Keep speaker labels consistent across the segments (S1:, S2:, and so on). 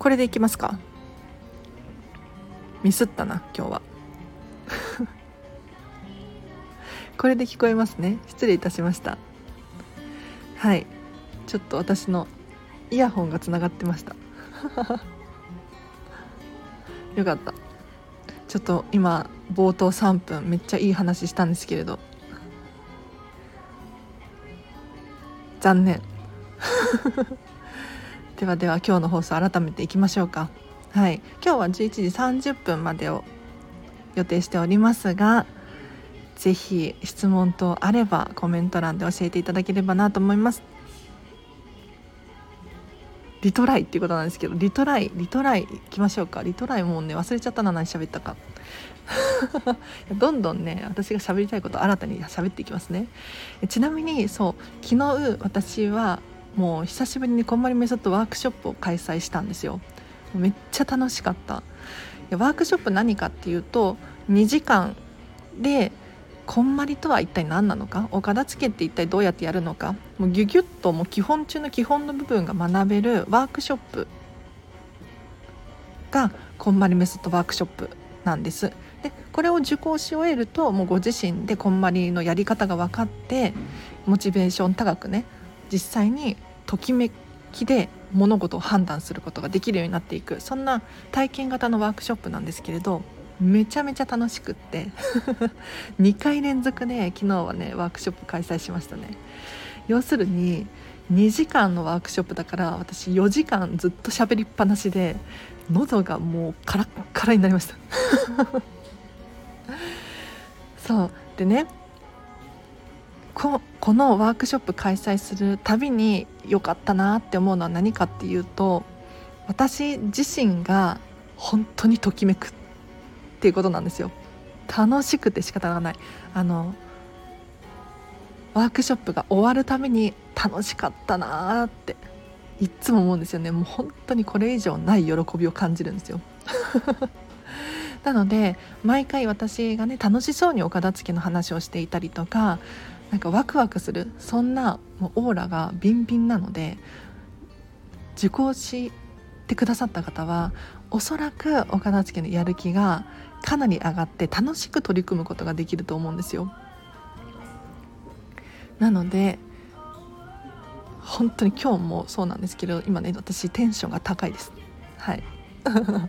S1: これでいきますか。ミスったな今日は。これで聞こえますね。失礼いたしました。はい。ちょっと私のイヤホンがつながってました。よかった。ちょっと今冒頭3分めっちゃいい話したんですけれど。残念。ではでは今日の放送改めていきましょうか。はい。今日は11時30分までを予定しておりますが是非質問等あればコメント欄で教えていただければなと思います。リトライっていうことなんですけどリトライリトライいきましょうか。リトライもうね忘れちゃったな何喋ったか。どんどんね私が喋りたいこと新たに喋っていきますね。ちなみにそう昨日私はもう久しぶりにこんまりメソッドワークショップを開催したんですよ。めっちゃ楽しかった。ワークショップ何かっていうと2時間でこんまりとは一体何なのか？お片付けって一体どうやってやるのか？もうギュギュッともう基本中の基本の部分が学べるワークショップがこんまりメソッドワークショップなんです。でこれを受講し終えるともうご自身でこんまりのやり方が分かってモチベーション高くね実際にときめきで物事を判断することができるようになっていく。そんな体験型のワークショップなんですけれどめちゃめちゃ楽しくって。2回連続で昨日はねワークショップ開催しましたね。要するに2時間のワークショップだから私4時間ずっと喋りっぱなしで喉がもうカラッカラになりました。そう。でねここのワークショップ開催するたびに良かったなって思うのは何かっていうと私自身が本当にときめくっていうことなんですよ。楽しくて仕方がない。あのワークショップが終わるために楽しかったなーっていっつも思うんですよね。もう本当にこれ以上ない喜びを感じるんですよ。なので毎回私がね楽しそうにお片付けの話をしていたりとかなんかワクワクする。そんなオーラがビンビンなので受講してくださった方はおそらくお片付けのやる気がかなり上がって楽しく取り組むことができると思うんですよ。なので本当に今日もそうなんですけど今ね私テンションが高いです。はい。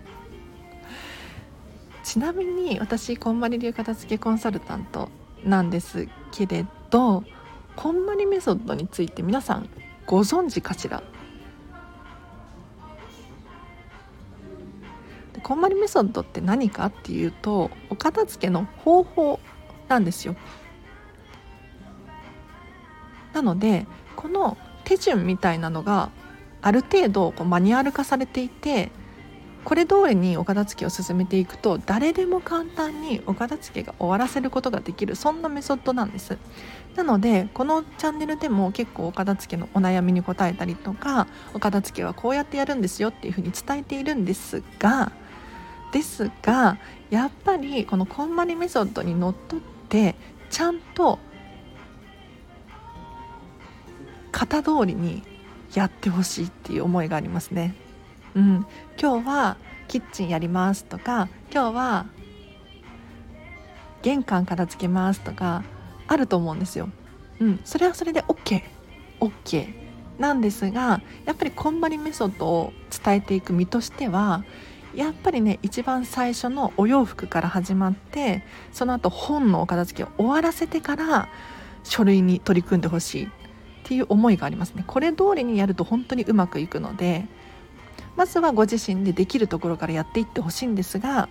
S1: ちなみに私こんまり流片付けコンサルタントなんですけれどこんまりメソッドについて皆さんご存知かしら？こんまりメソッドって何かっていうとお片付けの方法なんですよ。なのでこの手順みたいなのがある程度こうマニュアル化されていてこれ通りにお片付けを進めていくと誰でも簡単にお片付けが終わらせることができるそんなメソッドなんですなのでこのチャンネルでも結構お片付けのお悩みに答えたりとかお片付けはこうやってやるんですよっていうふうに伝えているんですがですがやっぱりこのこんまりメソッドにのっとってちゃんと型通りにやってほしいっていう思いがありますね。うん、今日はキッチンやりますとか今日は玄関片付けますとかあると思うんですよ。うん、それはそれで OK OK なんですがやっぱりこんまりメソッドを伝えていく身としてはやっぱりね一番最初のお洋服から始まってその後本のお片付けを終わらせてから書類に取り組んでほしいっていう思いがありますね。これ通りにやると本当にうまくいくのでまずはご自身でできるところからやっていってほしいんですが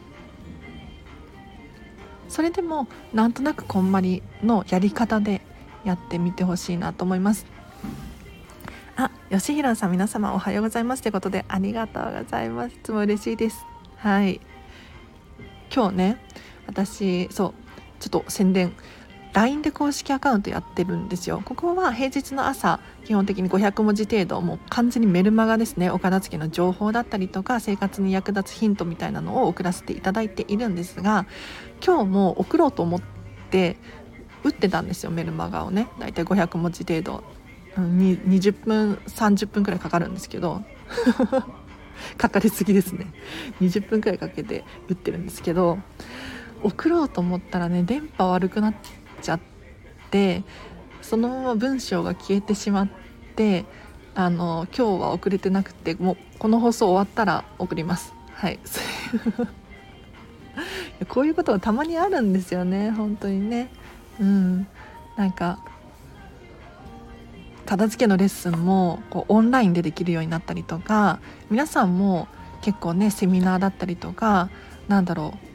S1: それでもなんとなくこんまりのやり方でやってみてほしいなと思います。あ、吉弘さん皆様おはようございますということでありがとうございます。いつも嬉しいです。はい。今日ね私そうちょっと宣伝。LINE で公式アカウントやってるんですよ。ここは平日の朝基本的に500文字程度もう完全にメルマガですね。お片付けの情報だったりとか生活に役立つヒントみたいなのを送らせていただいているんですが今日も送ろうと思って打ってたんですよメルマガをね。だいたい500文字程度。20分30分くらいかかるんですけど。かかりすぎですね。20分くらいかけて打ってるんですけど送ろうと思ったらね電波悪くなっちゃってそのまま文章が消えてしまってあの今日は遅れてなくてもうこの放送終わったら送ります。はい。こういうことがたまにあるんですよね。本当にね。うん。なんか片付けのレッスンもこうオンラインでできるようになったりとか皆さんも結構ねセミナーだったりとかなんだろう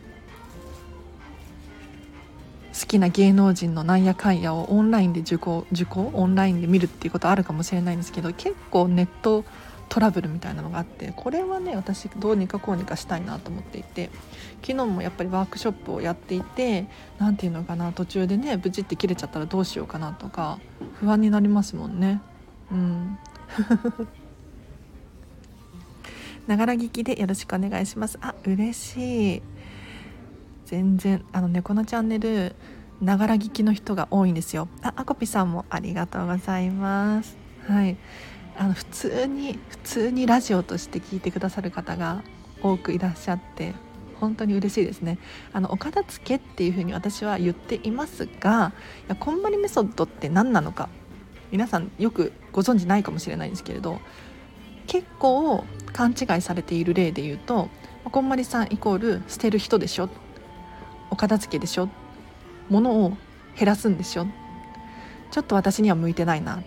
S1: 好きな芸能人のなんやかんやをオンラインで受講受講オンラインで見るっていうことあるかもしれないんですけど結構ネットトラブルみたいなのがあってこれはね私どうにかこうにかしたいなと思っていて昨日もやっぱりワークショップをやっていて何て言うのかな途中でねブチって切れちゃったらどうしようかなとか不安になりますもんね。うん。ながら聞きでよろしくお願いします。あ嬉しい。全然あの猫のチャンネルながら聞きの人が多いんですよ。ああこぴさんもありがとうございます。はい。あの普通に普通にラジオとして聞いてくださる方が多くいらっしゃって本当に嬉しいですね。あのお片付けっていうふうに私は言っていますがいやこんまりメソッドって何なのか皆さんよくご存知ないかもしれないんですけれど結構勘違いされている例で言うとこんまりさんイコール捨てる人でしょお片付けでしょ？物を減らすんでしょ？ちょっと私には向いてないな。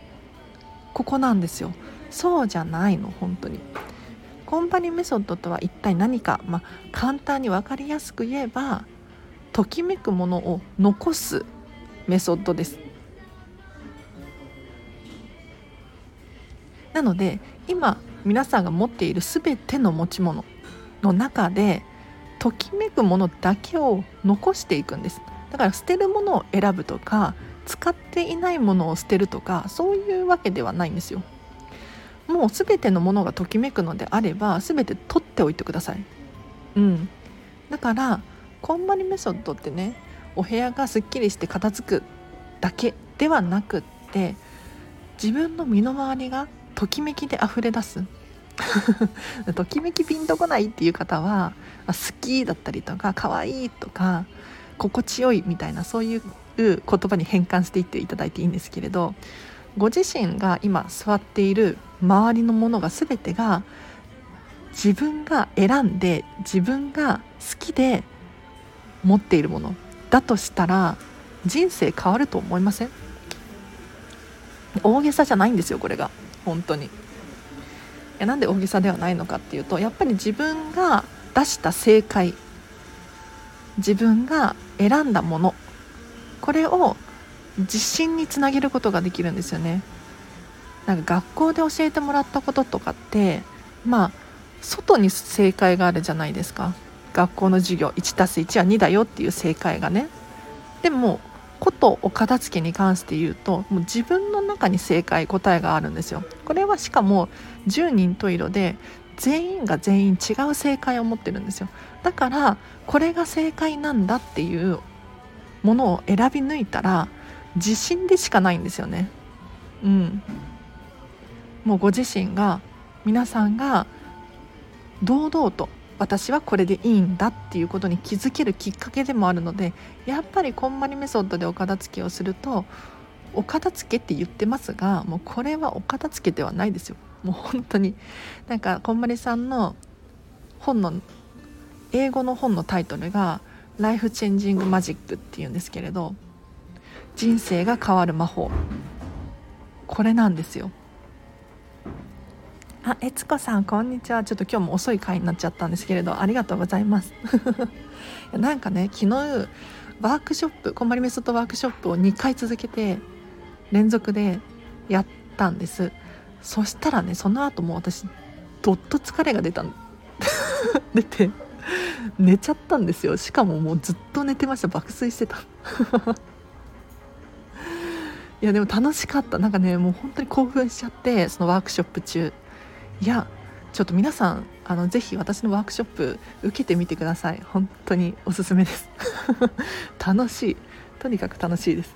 S1: ここなんですよ。そうじゃないの本当に。コンパニーメソッドとは一体何か、まあ、簡単に分かりやすく言えばときめくものを残すメソッドです。なので今皆さんが持っている全ての持ち物の中でときめくものだけを残していくんです。だから捨てるものを選ぶとか使っていないものを捨てるとかそういうわけではないんですよ。もう全てのものがときめくのであれば全て取っておいてください。うん。だからこんまりメソッドってねお部屋がすっきりして片付くだけではなくって自分の身の回りがときめきで溢れ出す。ときめきピンとこないっていう方は好きだったりとか可愛いとか心地よいみたいなそういう言葉に変換していっていただいていいんですけれどご自身が今座っている周りのものが全てが自分が選んで自分が好きで持っているもの。だとしたら人生変わると思いません？大げさじゃないんですよこれが。本当に。やなんで大げさではないのかっていうとやっぱり自分が出した正解自分が選んだものこれを自信につなげることができるんですよね。なんか学校で教えてもらったこととかってまあ外に正解があるじゃないですか。学校の授業 1+1 は2だよっていう正解がね。でもことお片付けに関して言うともう自分の中に正解答えがあるんですよ。これはしかも10人十色で全員が全員違う正解を持ってるんですよ。だからこれが正解なんだっていうものを選び抜いたら自信でしかないんですよね。うん。もうご自身が皆さんが堂々と私はこれでいいんだっていうことに気づけるきっかけでもあるのでやっぱりこんまりメソッドでお片付けをするとお片付けって言ってますがもうこれはお片付けではないですよ。もう本当になんかこんまりさんの本の英語の本のタイトルが「ライフチェンジングマジック」っていうんですけれど人生が変わる魔法。これなんですよ。あ、えつこさんこんにちは。ちょっと今日も遅い回になっちゃったんですけれどありがとうございます。なんかね昨日ワークショップこんまりメソッドワークショップを2回続けて連続でやったんです。そしたらねその後も私どっと疲れが出た 出て寝ちゃったんですよ。しかももうずっと寝てました。爆睡してた。いやでも楽しかった。なんかねもう本当に興奮しちゃってそのワークショップ中。いやちょっと皆さんあのぜひ私のワークショップ受けてみてください。本当におすすめです。楽しい。とにかく楽しいです。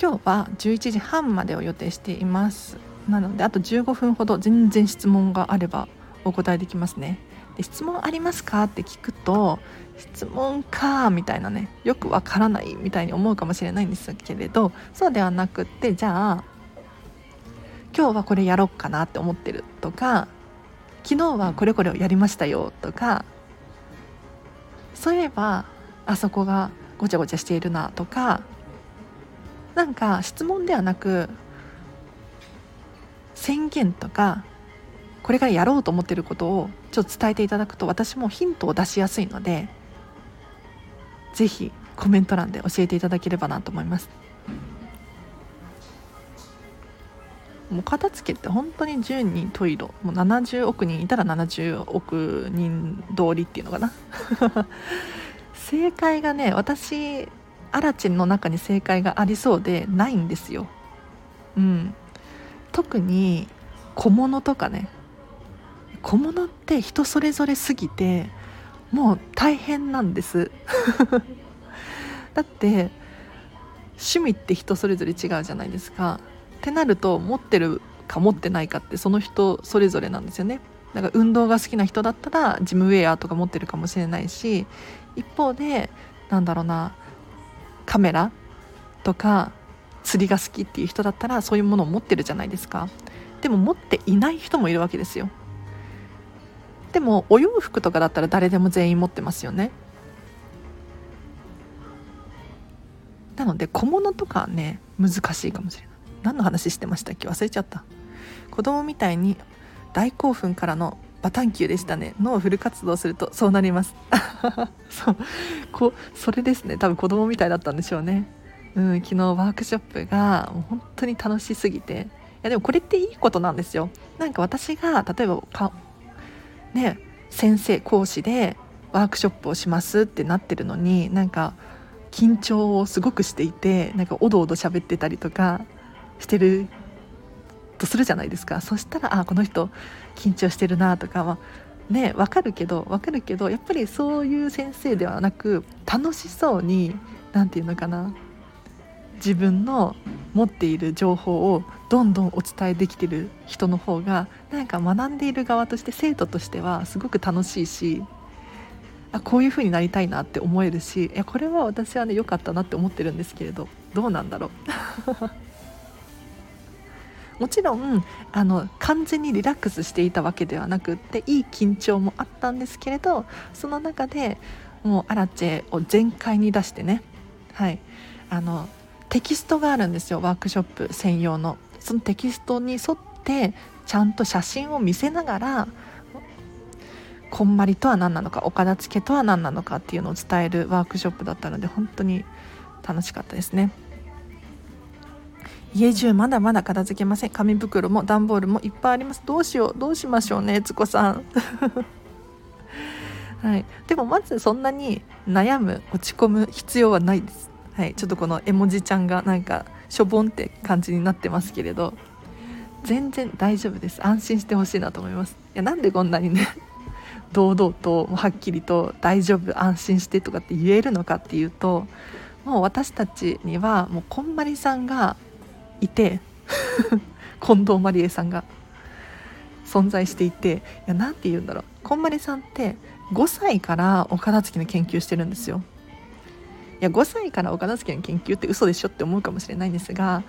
S1: 今日は11時半までを予定しています。なのであと15分ほど全然質問があればお答えできますね。で質問ありますか？って聞くと質問かみたいなねよくわからないみたいに思うかもしれないんですけれどそうではなくってじゃあ今日はこれやろっかなって思ってるとか昨日はこれこれをやりましたよとかそういえばあそこがごちゃごちゃしているなとかなんか質問ではなく宣言とかこれからやろうと思ってることをちょっと伝えていただくと私もヒントを出しやすいので是非コメント欄で教えていただければなと思います。もう片付けって本当に10人十色もう70億人いたら70億人通りっていうのかな。正解がね私アラチェの中に正解がありそうでないんですよ。うん。特に小物とかね小物って人それぞれすぎてもう大変なんです。だって趣味って人それぞれ違うじゃないですか。ってなると持ってるか持ってないかってその人それぞれなんですよね。だから運動が好きな人だったらジムウェアとか持ってるかもしれないし一方でなんだろうなカメラとか釣りが好きっていう人だったらそういうものを持ってるじゃないですか。でも持っていない人もいるわけですよ。でもお洋服とかだったら誰でも全員持ってますよね。なので小物とかね難しいかもしれない。何の話してましたっけ？忘れちゃった。子供みたいに大興奮からのバタンキューでしたね。脳フル活動するとそうなります。そう。こそれですね。多分子供みたいだったんでしょうね。うん昨日ワークショップがもう本当に楽しすぎて。いやでもこれっていいことなんですよ。なんか私が例えばね先生講師でワークショップをしますってなってるのになんか緊張をすごくしていてなんかおどおど喋ってたりとかしてるとするじゃないですか。そしたらあこの人緊張してるなとかはね分かるけど分かるけどやっぱりそういう先生ではなく楽しそうに何て言うのかな自分の持っている情報をどんどんお伝えできてる人の方がなんか学んでいる側として生徒としてはすごく楽しいしあこういう風になりたいなって思えるしいやこれは私はね良かったなって思ってるんですけれどどうなんだろう？もちろんあの完全にリラックスしていたわけではなくっていい緊張もあったんですけれどその中でもうアラチェを全開に出してねはい。あのテキストがあるんですよワークショップ専用の。そのテキストに沿ってちゃんと写真を見せながらこんまりとは何なのかお片付けとは何なのかっていうのを伝えるワークショップだったので本当に楽しかったですね。家中まだまだ片付けません。紙袋も段ボールもいっぱいあります。どうしようどうしましょうねつこさん。はい、でもまずそんなに悩む落ち込む必要はないです、はい、ちょっとこの絵文字ちゃんがなんかしょぼんって感じになってますけれど全然大丈夫です。安心してほしいなと思います。いやなんでこんなにね 堂々とはっきりと大丈夫安心してとかって言えるのかっていうともう私たちにはもうこんまりさんがいて 近藤まりえさんが存在していていや何て言うんだろう。こんまりさんって5歳からお片付けの研究してるんですよ。や5歳からお片付けの研究って嘘でしょって思うかもしれないんですが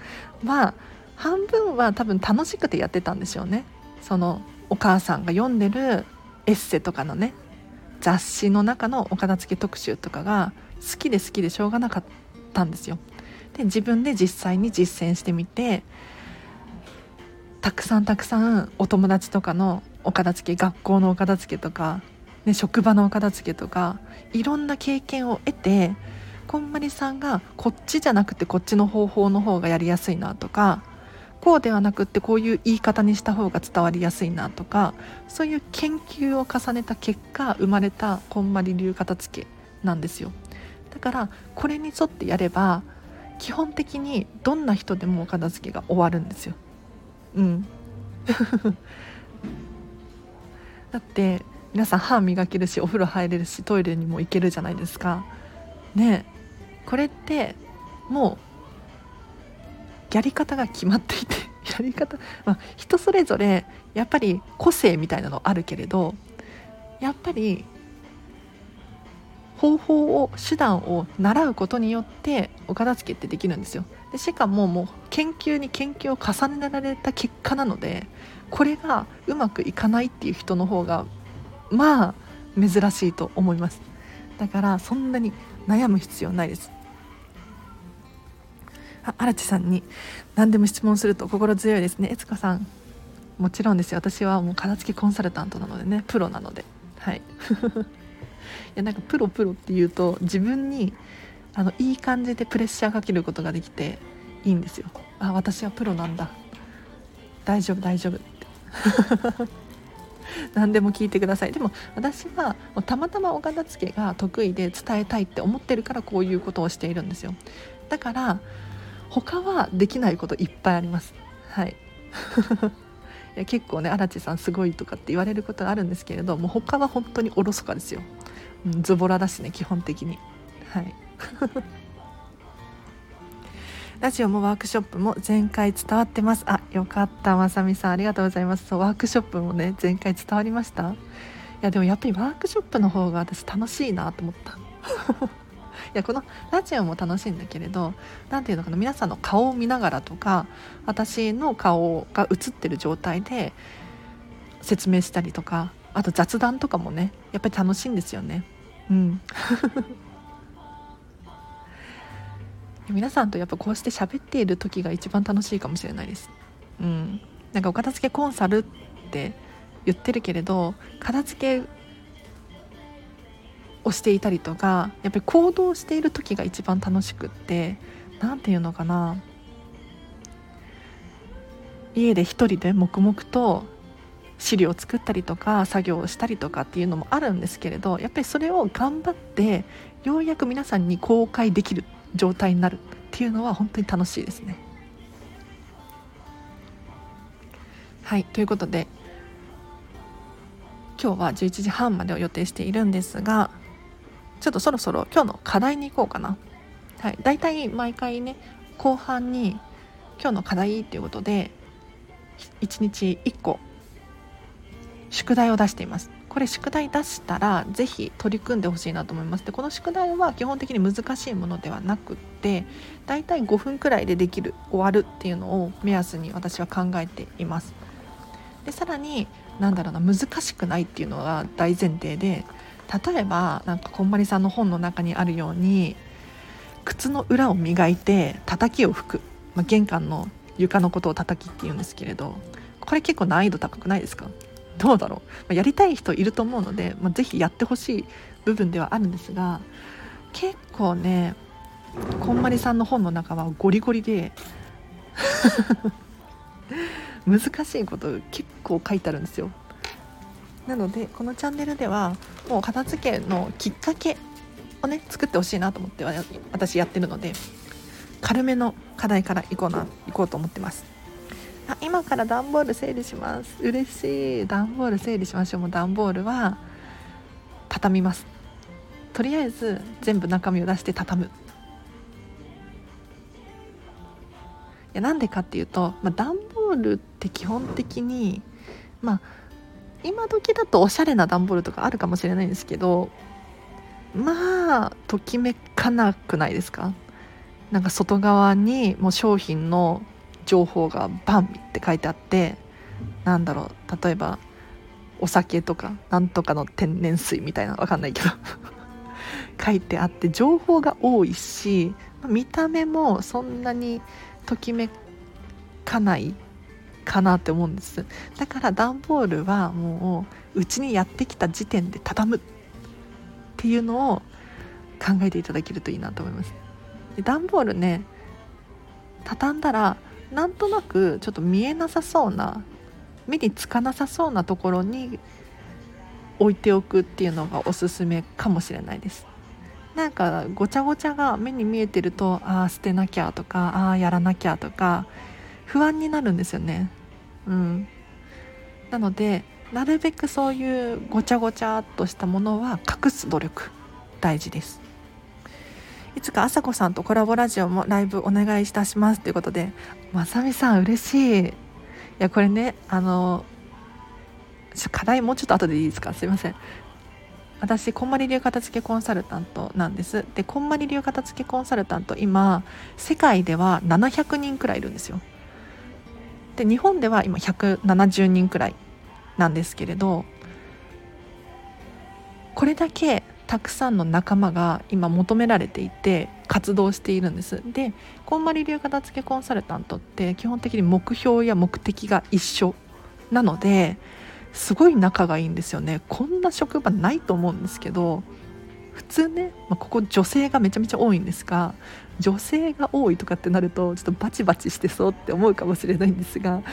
S1: まあ半分は多分楽しくてやってたんでしょうね。そのお母さんが読んでるエッセとかのね雑誌の中のお片付け特集とかが好きで好きでしょうがなかったんですよ。で自分で実際に実践してみてたくさんたくさんお友達とかのお片付け学校のお片付けとか、ね、職場のお片付けとかいろんな経験を得てこんまりさんがこっちじゃなくてこっちの方法の方がやりやすいなとかこうではなくってこういう言い方にした方が伝わりやすいなとかそういう研究を重ねた結果生まれたこんまり流片付けなんですよだからこれに沿ってやれば基本的にどんな人でもお片付けが終わるんですよ。うん だって皆さん歯磨けるしお風呂入れるしトイレにも行けるじゃないですか。ねこれってもうやり方が決まっていて やり方、まあ、人それぞれやっぱり個性みたいなのあるけれどやっぱり方法を手段を習うことによってお片付けってできるんですよ。でしかももう研究に研究を重ねられた結果なのでこれがうまくいかないっていう人の方がまあ珍しいと思います。だからそんなに悩む必要ないです。あ荒地さんに何でも質問すると心強いですね。悦子さん。もちろんですよ。私はもう片付けコンサルタントなのでね。プロなので。はい。いやなんかプロプロっていうと自分にあのいい感じでプレッシャーかけることができていいんですよ。あ私はプロなんだ。大丈夫大丈夫って。何でも聞いてください。でも私はたまたまお片付けが得意で伝えたいって思ってるからこういうことをしているんですよ。だから他はできないこといっぱいあります。はい。いや結構ね荒地さんすごいとかって言われることがあるんですけれどもう他は本当におろそかですよ、うん、ズボラだしね基本的に。はい。ラジオもワークショップも全回伝わってます。あよかった。まさみさんありがとうございます。そうワークショップもね全回伝わりました。いやでもやっぱりワークショップの方が私楽しいなと思った。いやこのラジオも楽しいんだけれど何ていうのかな皆さんの顔を見ながらとか私の顔が映ってる状態で説明したりとかあと雑談とかもねやっぱり楽しいんですよね。うん。皆さんとやっぱこうして喋っている時が一番楽しいかもしれないです。うん、なんかお片付けコンサルって言ってるけれど片付けをしていたりとかやっぱり行動している時が一番楽しくって何て言うのかな。家で一人で黙々と資料を作ったりとか作業をしたりとかっていうのもあるんですけれどやっぱりそれを頑張ってようやく皆さんに公開できる。状態になるっていうのは本当に楽しいですね。はいということで今日は11時半までを予定しているんですがちょっとそろそろ今日の課題に行こうかな。はい、だいたい毎回ね後半に今日の課題っていうことで1日1個宿題を出しています。これ宿題出したら是非取り組んでほしいなと思います。でこの宿題は基本的に難しいものではなくってだいたい5分くらいでできる終わるっていうのを目安に私は考えています。でさらになんだろうな難しくないっていうのが大前提で例えばなんかこんまりさんの本の中にあるように靴の裏を磨いて叩きを拭く、まあ、玄関の床のことを叩きっていうんですけれどこれ結構難易度高くないですか？どうだろう、まあ、やりたい人いると思うので、まあ、ぜひやってほしい部分ではあるんですが結構ねこんまりさんの本の中はゴリゴリで 難しいこと結構書いてあるんですよ。なのでこのチャンネルではもう片付けのきっかけをね作ってほしいなと思って私やってるので軽めの課題からいこうな行こうと思ってます。あ今から段ボール整理します。嬉しい。段ボール整理しましょう。もう段ボールは畳みます。とりあえず全部中身を出して畳む。いやなんでかっていうと、まあ、段ボールって基本的にまあ今時だとおしゃれな段ボールとかあるかもしれないんですけどまあときめかなくないですか？なんか外側にもう商品の情報がバンって書いてあってなんだろう例えばお酒とかなんとかの天然水みたいなわかんないけど 書いてあって情報が多いし見た目もそんなにときめかないかなって思うんです。だから段ボールはもううちにやってきた時点で畳むっていうのを考えていただけるといいなと思います。段ボールね畳んだらなんとなくちょっと見えなさそうな目につかなさそうなところに置いておくっていうのがおすすめかもしれないです。なんかごちゃごちゃが目に見えてるとああ捨てなきゃとかああやらなきゃとか不安になるんですよね。うん。なのでなるべくそういうごちゃごちゃっとしたものは隠す努力大事です。いつかあさこさんとコラボラジオもライブお願いいたしますということでまさみさん嬉しい。いやこれねあの課題もうちょっと後でいいですか？すいません。私こんまり流片付けコンサルタントなんです。でこんまり流片付けコンサルタント今世界では700人くらいいるんですよ。で日本では今170人くらいなんですけれどこれだけたくさんの仲間が今求められていて活動しているんです。でこんまり流片付けコンサルタントって基本的に目標や目的が一緒なのですごい仲がいいんですよね。こんな職場ないと思うんですけど普通ね、まあ、ここ女性がめちゃめちゃ多いんですが女性が多いとかってなるとちょっとバチバチしてそうって思うかもしれないんですが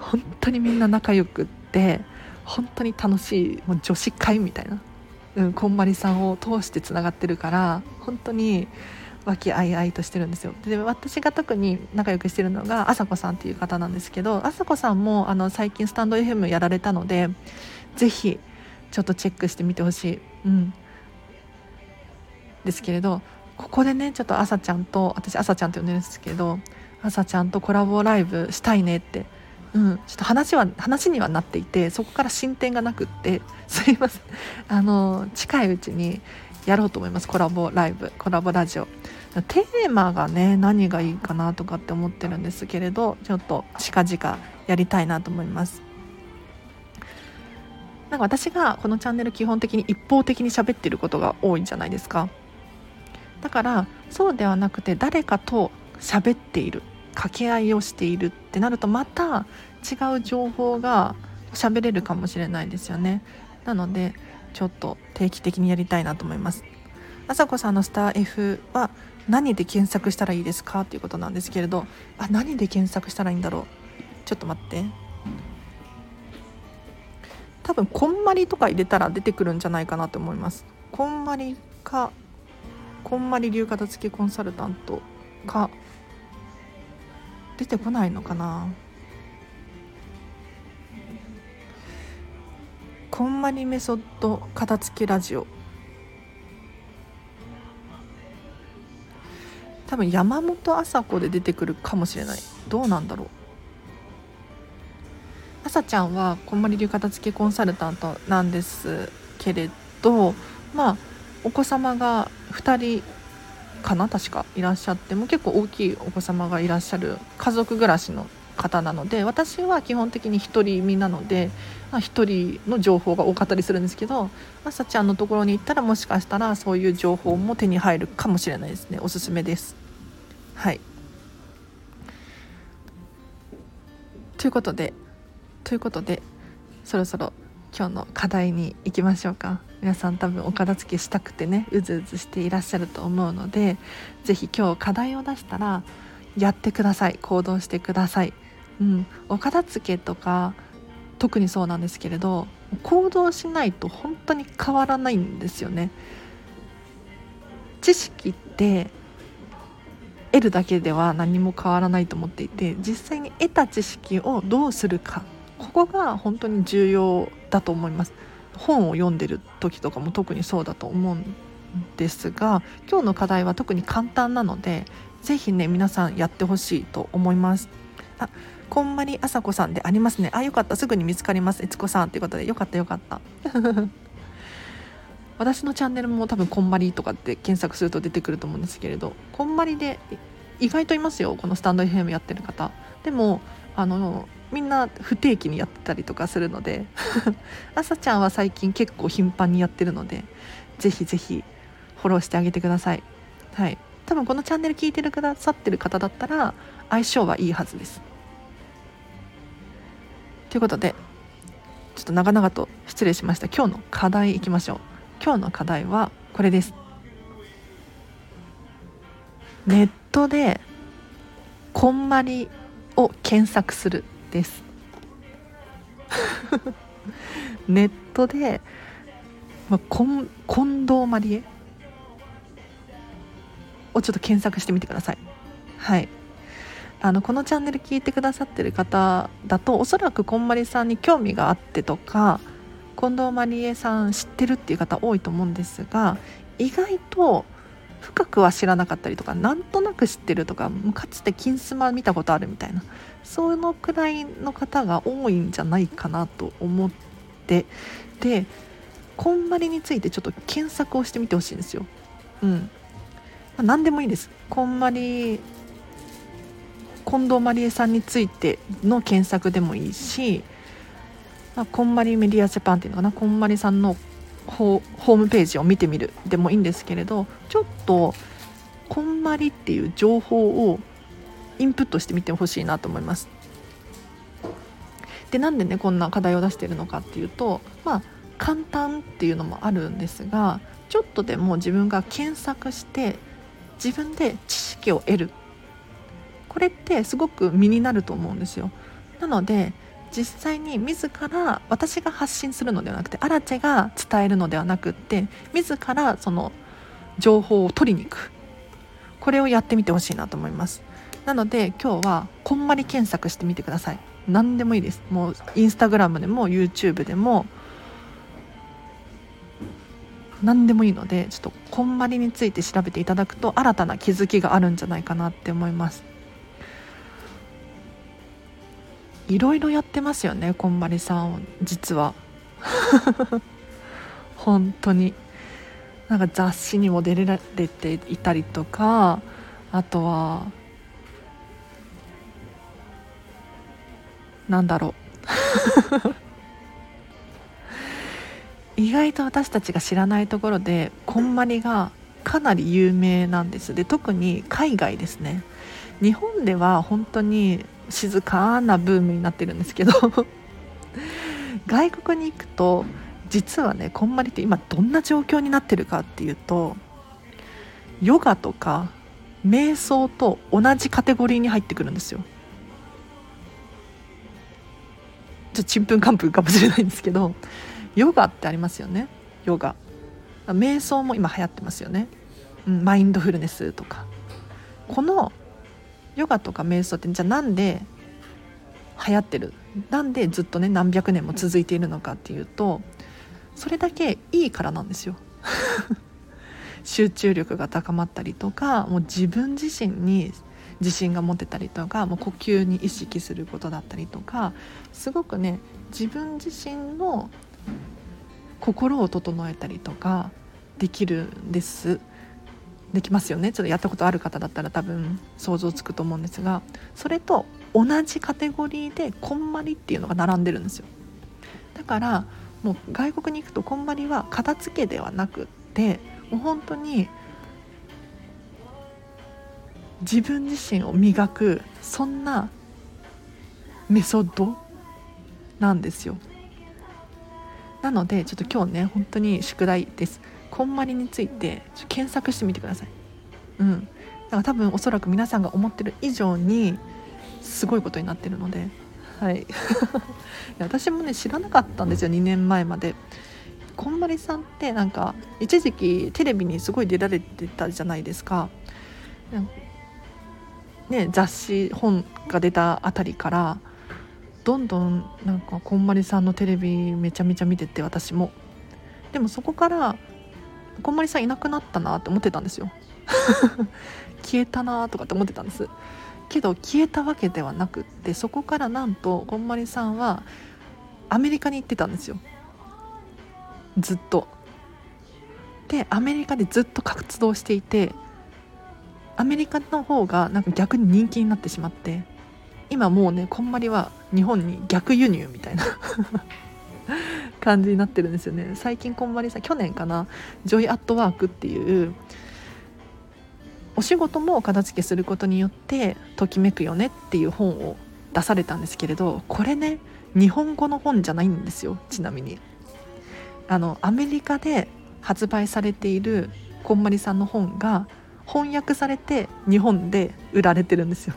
S1: 本当にみんな仲良くって本当に楽しいもう女子会みたいな、うん、こんまりさんを通してつながってるから本当に和気あいあいとしてるんですよ。で私が特に仲良くしてるのがあさこさんっていう方なんですけどあさこさんもあの最近スタンド FM やられたのでぜひちょっとチェックしてみてほしい、うん、ですけれどここでねちょっとあさちゃんと私あさちゃんって呼んでるんですけどあさちゃんとコラボライブしたいねってうん、ちょっと話は話にはなっていてそこから進展がなくって すいません。あの近いうちにやろうと思います。コラボライブコラボラジオ。テーマがね何がいいかなとかって思ってるんですけれどちょっと近々やりたいなと思います。なんか私がこのチャンネル基本的に一方的に喋ってることが多いんじゃないですか。だからそうではなくて誰かと喋っている掛け合いをしているってなるとまた違う情報が喋れるかもしれないですよね。なのでちょっと定期的にやりたいなと思います。あさこさんのスター F は何で検索したらいいですか？っていうことなんですけれどあ何で検索したらいいんだろう？ちょっと待って。多分こんまりとか入れたら出てくるんじゃないかなと思います。こんまりかこんまり流片付けコンサルタントか出てこないのかな？こんまりメソッド片付けラジオ。多分山本麻子で出てくるかもしれない。どうなんだろう。あさちゃんはこんまり流片付けコンサルタントなんですけれどまあお子様が2人かな？確かいらっしゃっても結構大きいお子様がいらっしゃる家族暮らしの方なので私は基本的に独り身なので1人の情報が多かったりするんですけどあさちゃんのところに行ったらもしかしたらそういう情報も手に入るかもしれないですね。おすすめです。はい。ということでということでそろそろ今日の課題に行きましょうか。皆さん多分お片付けしたくてねうずうずしていらっしゃると思うので是非今日課題を出したらやってください行動してください、うん、お片付けとか特にそうなんですけれど行動しないと本当に変わらないんですよね。知識って得るだけでは何も変わらないと思っていて実際に得た知識をどうするかここが本当に重要だと思います。本を読んでる時とかも特にそうだと思うんですが今日の課題は特に簡単なので是非ね皆さんやってほしいと思います。あこんまりあさこさんでありますね。あよかった。すぐに見つかります。えつこさんということで。よかったよかった。私のチャンネルも多分こんまりとかって検索すると出てくると思うんですけれどこんまりで意外といますよこのスタンド FM やってる方。でもあのみんな不定期にやってたりとかするので あさちゃんは最近結構頻繁にやってるのでぜひぜひフォローしてあげてください。はい。多分このチャンネル聞いてるくださってる方だったら相性はいいはずです。ということでちょっと長々と失礼しました。今日の課題いきましょう。今日の課題はこれです。ネットでこんまりを検索する。です。ネットで、まあ、近藤まりえをちょっと検索してみてください。はい。あのこのチャンネル聞いてくださってる方だとおそらくこんまりさんに興味があってとか近藤まりえさん知ってるっていう方多いと思うんですが意外と深くは知らなかったりとかなんとなく知ってるとかかつて「金スマ」見たことあるみたいなそのくらいの方が多いんじゃないかなと思ってでこんまりについてちょっと検索をしてみてほしいんですよ。うんまあ、何でもいいです。こんまり近藤まりえさんについての検索でもいいし、まあ、こんまりメディアジャパンっていうのかなこんまりさんのホームページを見てみるでもいいんですけれどちょっとこんまりっていう情報をインプットしてみてほしいなと思います。でなんでねこんな課題を出してるのかっていうとまあ簡単っていうのもあるんですがちょっとでも自分が検索して自分で知識を得るこれってすごく身になると思うんですよなので実際に自ら私が発信するのではなくてアラチェが伝えるのではなくって自らその情報を取りに行く。これをやってみてほしいなと思います。なので今日はこんまり検索してみてください。何でもいいです。もうインスタグラムでも YouTube でも何でもいいのでちょっとこんまりについて調べていただくと新たな気づきがあるんじゃないかなって思います。いろいろやってますよねこんまりさん実は。本当に。なんか雑誌にも出られていたりとかあとはなんだろう。意外と私たちが知らないところでこんまりがかなり有名なんです。で特に海外ですね。日本では本当に静かなブームになってるんですけど 外国に行くと実はねこんまりって今どんな状況になってるかっていうとヨガとか瞑想と同じカテゴリーに入ってくるんですよ。ちょっとちんぷんかんぷんかもしれないんですけどヨガってありますよね。ヨガ。瞑想も今流行ってますよね、うん、マインドフルネスとか。このヨガとか瞑想ってじゃあなんで流行ってる？なんでずっとね何百年も続いているのかっていうとそれだけいいからなんですよ。集中力が高まったりとかもう自分自身に自信が持てたりとかもう呼吸に意識することだったりとかすごくね自分自身の心を整えたりとかできるんです。できますよね。ちょっとやったことある方だったら多分想像つくと思うんですがそれと同じカテゴリーでこんまりっていうのが並んでるんですよ。だからもう外国に行くとこんまりは片付けではなくってもう本当に自分自身を磨くそんなメソッドなんですよ。なのでちょっと今日ね本当に宿題です。こんまりについて検索してみてください。うん。だから多分おそらく皆さんが思ってる以上にすごいことになってるので。はい。私もね知らなかったんですよ2年前まで。こんまりさんってなんか一時期テレビにすごい出られてたじゃないですか。ね雑誌本が出たあたりからどんどんなんかこんまりさんのテレビめちゃめちゃ見てて私も。でもそこからこんまりさんいなくなったなって思ってたんですよ消えたなとかって思ってたんですけど消えたわけではなくってそこからなんとこんまりさんはアメリカに行ってたんですよずっとでアメリカでずっと活動していてアメリカの方がなんか逆に人気になってしまって今もうねこんまりは日本に逆輸入みたいな感じになってるんですよね。最近こんまりさん去年かな「ジョイ・アットワーク」っていうお仕事も片付けすることによってときめくよねっていう本を出されたんですけれどこれね日本語の本じゃないんですよちなみに。あのアメリカで発売されているこんまりさんの本が翻訳されて日本で売られてるんですよ。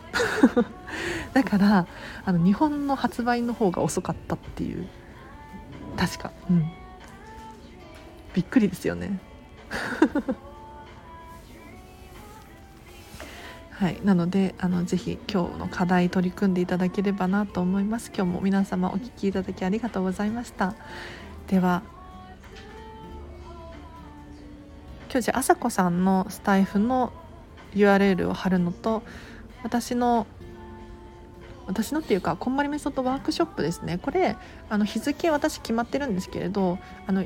S1: だからあの日本の発売の方が遅かったっていう確か。うん。びっくりですよね。はい。なのであのぜひ今日の課題取り組んでいただければなと思います。今日も皆様お聞きいただきありがとうございました。では今日じゃあさこさんのスタイフの URL を貼るのと私の私のっていうかこんまりメソッドワークショップですね。これあの日付私決まってるんですけれどあの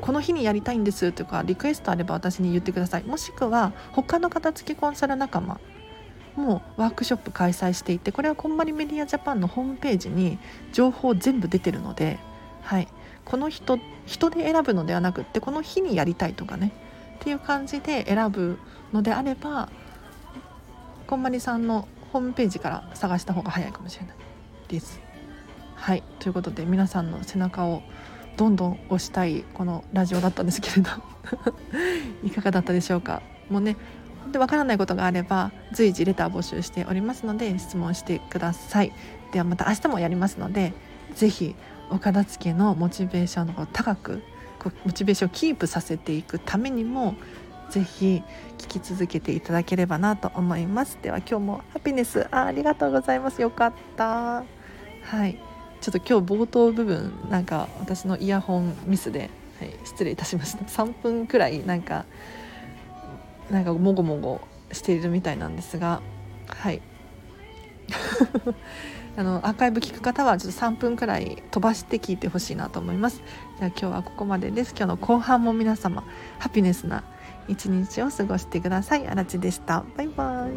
S1: この日にやりたいんですとかリクエストあれば私に言ってください。もしくは他の片付けコンサル仲間もワークショップ開催していてこれはこんまりメディアジャパンのホームページに情報全部出てるので、はい、この人人で選ぶのではなくってこの日にやりたいとかねっていう感じで選ぶのであればこんまりさんのホームページから探した方が早いかもしれないです。はい。ということで皆さんの背中をどんどん押したいこのラジオだったんですけれど。いかがだったでしょうか？もうねでわからないことがあれば随時レター募集しておりますので質問してください。ではまた明日もやりますので是非お片付けのモチベーションを高くモチベーションをキープさせていくためにもぜひ聞き続けていただければなと思います。では今日もハピネスあありがとうございます。よかった。はい。ちょっと今日冒頭部分なんか私のイヤホンミスで、はい、失礼いたしました。3分くらいなんかなんかもごもごしているみたいなんですがはい。あのアーカイブ聞く方はちょっと3分くらい飛ばして聞いてほしいなと思います。じゃあ今日はここまでです。今日の後半も皆様ハピネスな一日を過ごしてください。あらちでした。バイバイ。